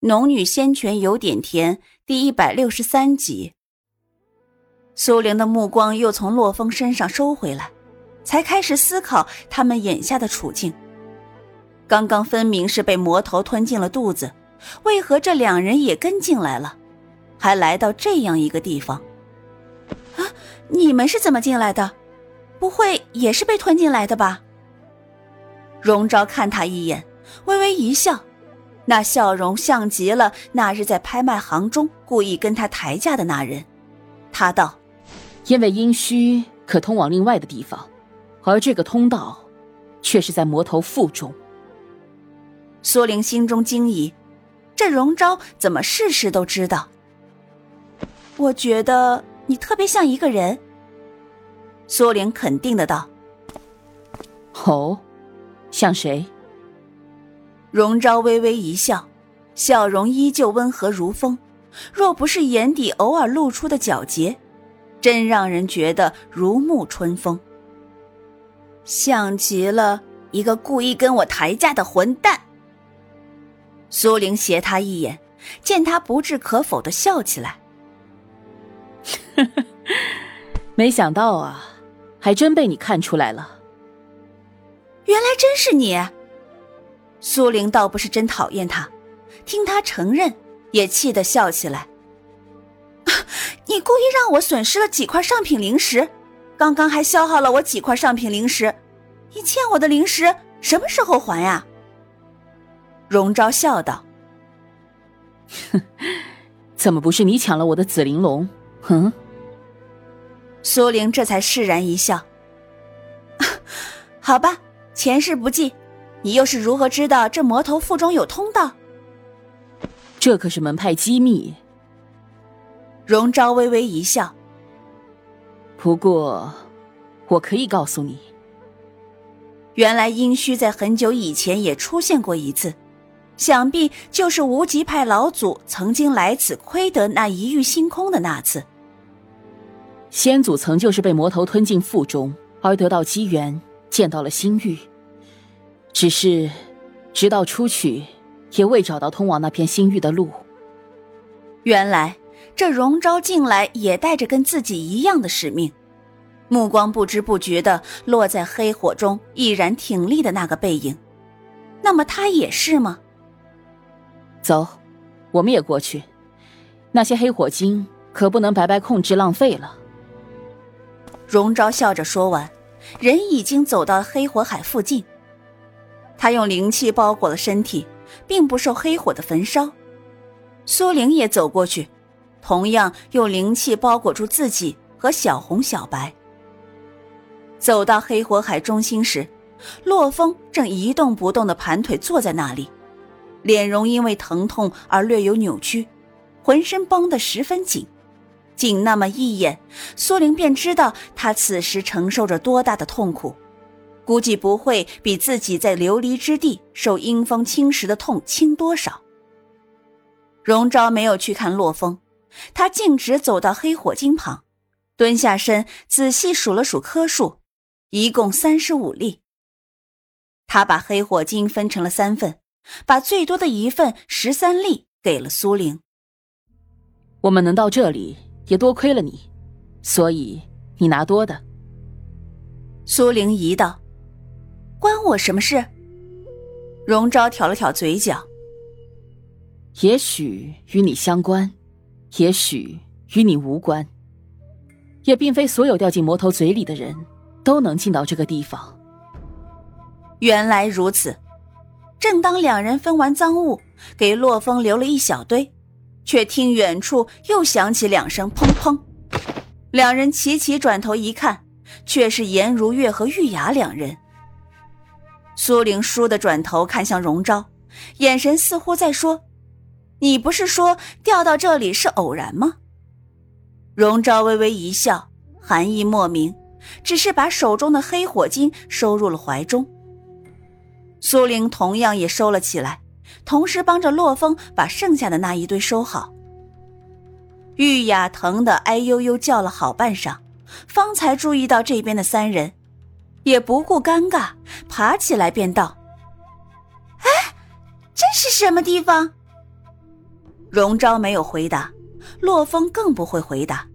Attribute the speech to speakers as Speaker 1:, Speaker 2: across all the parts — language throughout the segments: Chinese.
Speaker 1: 农女仙泉有点甜，第一百六十三集。苏玲的目光又从洛风身上收回来，才开始思考他们眼下的处境。刚刚分明是被魔头吞进了肚子，为何这两人也跟进来了，还来到这样一个地方？啊，你们是怎么进来的？不会也是被吞进来的吧？荣昭看他一眼，微微一笑。那笑容像极了那日在拍卖行中故意跟他抬价的那人。他道：“
Speaker 2: 因为阴虚可通往另外的地方，而这个通道，却是在魔头腹中。”
Speaker 1: 苏玲心中惊疑：这荣昭怎么事事都知道？我觉得你特别像一个人。苏玲肯定的道：“
Speaker 2: 哦，像谁？”
Speaker 1: 荣昭微微一笑，笑容依旧温和如风，若不是眼底偶尔露出的皎洁，真让人觉得如沐春风。像极了一个故意跟我抬价的混蛋。苏玲斜他一眼，见他不置可否的笑起来。
Speaker 2: 没想到啊，还真被你看出来了。
Speaker 1: 原来真是你。苏玲倒不是真讨厌他，听他承认，也气得笑起来。你故意让我损失了几块上品灵石，刚刚还消耗了我几块上品灵石，你欠我的灵石什么时候还呀？荣昭笑道：“
Speaker 2: 哼，怎么不是你抢了我的紫玲珑？”哼。
Speaker 1: 苏玲这才释然一笑：“ 好吧，前世不计。”你又是如何知道这魔头腹中有通道？
Speaker 2: 这可是门派机密。
Speaker 1: 荣昭微微一笑。
Speaker 2: 不过，我可以告诉你，
Speaker 1: 原来殷墟在很久以前也出现过一次，想必就是无极派老祖曾经来此窥得那一域星空的那次。
Speaker 2: 先祖曾就是被魔头吞进腹中，而得到机缘见到了星域。只是，直到出去，也未找到通往那片星域的路。
Speaker 1: 原来这荣昭进来也带着跟自己一样的使命，目光不知不觉的落在黑火中毅然挺立的那个背影。那么他也是吗？
Speaker 2: 走，我们也过去。那些黑火晶可不能白白控制浪费了。
Speaker 1: 荣昭笑着说完，人已经走到黑火海附近。他用灵气包裹了身体，并不受黑火的焚烧。苏玲也走过去，同样用灵气包裹住自己和小红、小白。走到黑火海中心时，洛风正一动不动的盘腿坐在那里，脸容因为疼痛而略有扭曲，浑身绷得十分紧。仅那么一眼，苏玲便知道他此时承受着多大的痛苦。估计不会比自己在流离之地受阴风侵蚀的痛轻多少。荣昭没有去看洛风，他径直走到黑火晶旁，蹲下身仔细数了数颗数，一共三十五粒。他把黑火晶分成了三份，把最多的一份十三粒给了苏玲。
Speaker 2: 我们能到这里，也多亏了你，所以你拿多的。
Speaker 1: 苏玲疑道。关我什么事？荣昭挑了挑嘴角。
Speaker 2: 也许与你相关，也许与你无关。也并非所有掉进魔头嘴里的人都能进到这个地方。
Speaker 1: 原来如此。正当两人分完赃物，给洛风留了一小堆，却听远处又响起两声砰砰。两人齐齐转头一看，却是颜如月和玉雅两人。苏玲倏地转头看向荣昭，眼神似乎在说：“你不是说掉到这里是偶然吗？”荣昭微微一笑，含义莫名，只是把手中的黑火晶收入了怀中。苏玲同样也收了起来，同时帮着洛风把剩下的那一堆收好。玉雅疼得哎呦呦叫了好半晌，方才注意到这边的三人。也不顾尴尬，爬起来便道：“哎，这是什么地方？”荣昭没有回答，洛风更不会回答。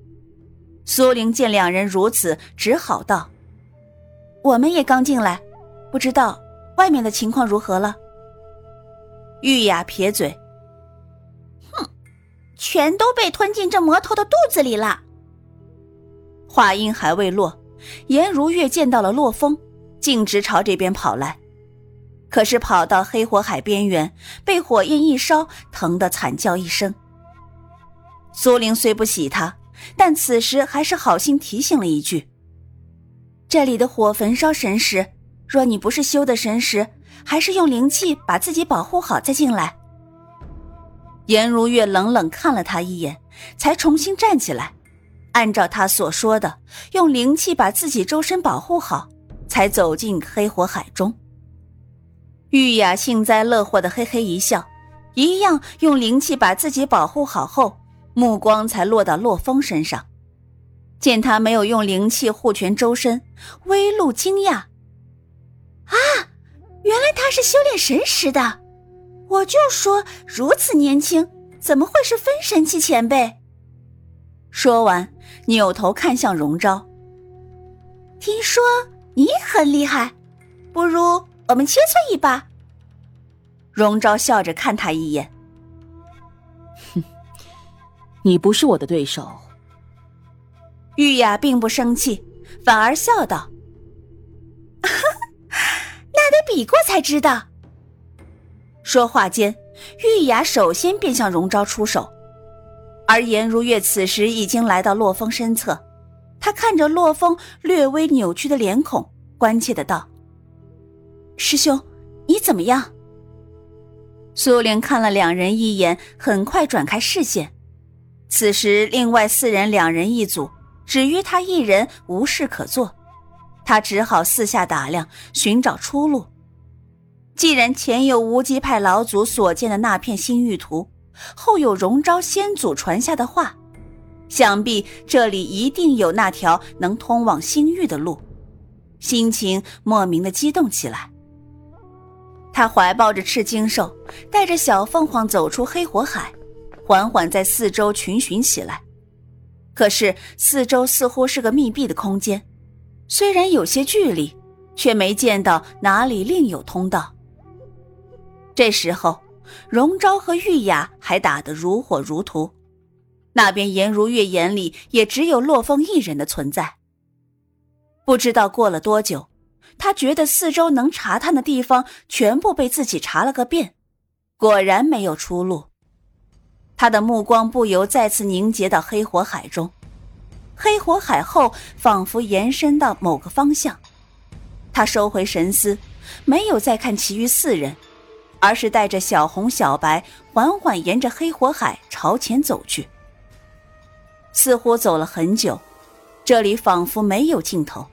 Speaker 1: 苏玲见两人如此，只好道：“我们也刚进来，不知道外面的情况如何了。”玉雅撇嘴：“
Speaker 3: 哼，全都被吞进这魔头的肚子里了。”
Speaker 1: 话音还未落，颜如月见到了洛风，径直朝这边跑来。可是跑到黑火海边缘，被火焰一烧，疼得惨叫一声。苏玲虽不喜他，但此时还是好心提醒了一句：“这里的火焚烧神识，若你不是修的神识，还是用灵气把自己保护好再进来。”颜如月冷冷看了他一眼，才重新站起来，按照他所说的，用灵气把自己周身保护好，才走进黑火海中。玉雅幸灾乐祸的嘿嘿一笑，一样用灵气把自己保护好后，目光才落到洛风身上。见他没有用灵气护全周身，微露惊讶：“
Speaker 3: 啊，原来他是修炼神识的！我就说如此年轻，怎么会是分神期前辈？”
Speaker 1: 说完，扭头看向荣昭：“
Speaker 3: 听说你很厉害，不如……”我们切磋一把。
Speaker 1: 荣昭笑着看他一眼，
Speaker 2: 哼，你不是我的对手。
Speaker 1: 玉雅并不生气，反而笑道：“
Speaker 3: 那得比过才知道。”
Speaker 1: 说话间，玉雅首先便向荣昭出手，而颜如月此时已经来到洛风身侧，他看着洛风略微扭曲的脸孔，关切的道。师兄，你怎么样？苏玲看了两人一眼，很快转开视线。此时，另外四人两人一组，只余他一人无事可做，他只好四下打量，寻找出路。既然前有无极派老祖所建的那片星域图，后有荣昭先祖传下的话，想必这里一定有那条能通往星域的路，心情莫名的激动起来。他怀抱着赤金兽，带着小凤凰走出黑火海，缓缓在四周群寻起来。可是四周似乎是个密闭的空间，虽然有些距离，却没见到哪里另有通道。这时候，荣昭和玉雅还打得如火如荼，那边颜如月眼里也只有洛风一人的存在。不知道过了多久。他觉得四周能查探的地方全部被自己查了个遍，果然没有出路。他的目光不由再次凝结到黑火海中，黑火海后仿佛延伸到某个方向。他收回神思，没有再看其余四人，而是带着小红、小白缓缓沿着黑火海朝前走去。似乎走了很久，这里仿佛没有尽头。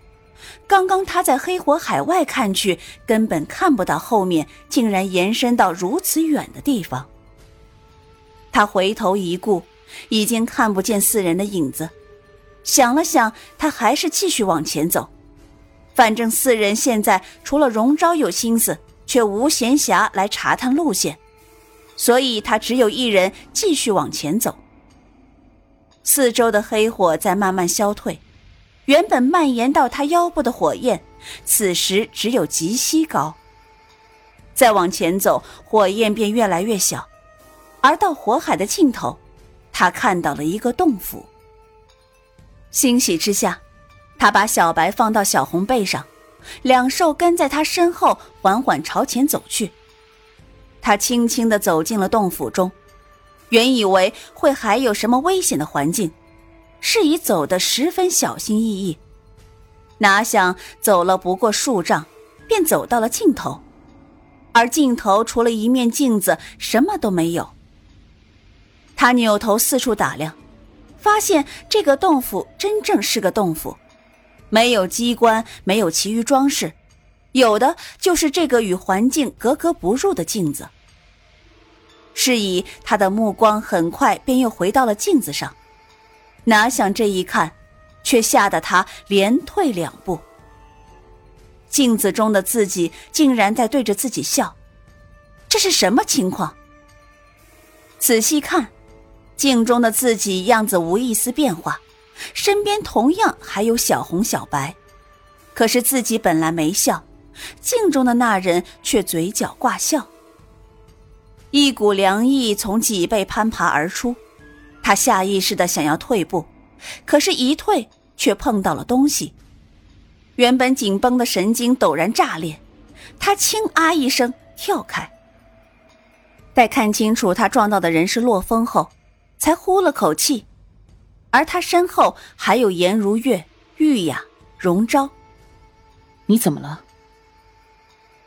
Speaker 1: 刚刚他在黑火海外看去，根本看不到后面竟然延伸到如此远的地方。他回头一顾，已经看不见四人的影子。想了想，他还是继续往前走。反正四人现在除了荣昭有心思，却无闲暇来查探路线，所以他只有一人继续往前走。四周的黑火在慢慢消退。原本蔓延到他腰部的火焰，此时只有及膝高。再往前走，火焰便越来越小，而到火海的尽头，他看到了一个洞府。欣喜之下，他把小白放到小红背上，两兽跟在他身后，缓缓朝前走去。他轻轻地走进了洞府中，原以为会还有什么危险的环境。是以走得十分小心翼翼，哪想走了不过数丈，便走到了尽头，而尽头除了一面镜子，什么都没有。他扭头四处打量，发现这个洞府真正是个洞府，没有机关，没有其余装饰，有的就是这个与环境格格不入的镜子。是以他的目光很快便又回到了镜子上。哪想这一看，却吓得他连退两步。镜子中的自己竟然在对着自己笑，这是什么情况？仔细看，镜中的自己样子无一丝变化，身边同样还有小红小白，可是自己本来没笑，镜中的那人却嘴角挂笑。一股凉意从脊背攀爬而出，他下意识的想要退步，可是，一退却碰到了东西。原本紧绷的神经陡然炸裂，他轻啊一声跳开。待看清楚他撞到的人是洛风后，才呼了口气，而他身后还有颜如月、玉雅、荣昭。
Speaker 2: 你怎么了？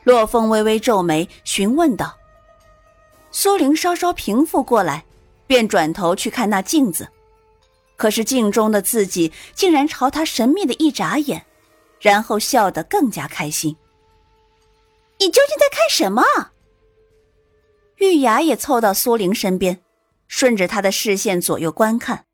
Speaker 1: 洛风微微皱眉，询问道。苏玲稍稍平复过来，便转头去看那镜子，可是镜中的自己竟然朝他神秘的一眨眼，然后笑得更加开心。
Speaker 3: 你究竟在看什么？
Speaker 1: 玉雅也凑到苏玲身边，顺着她的视线左右观看。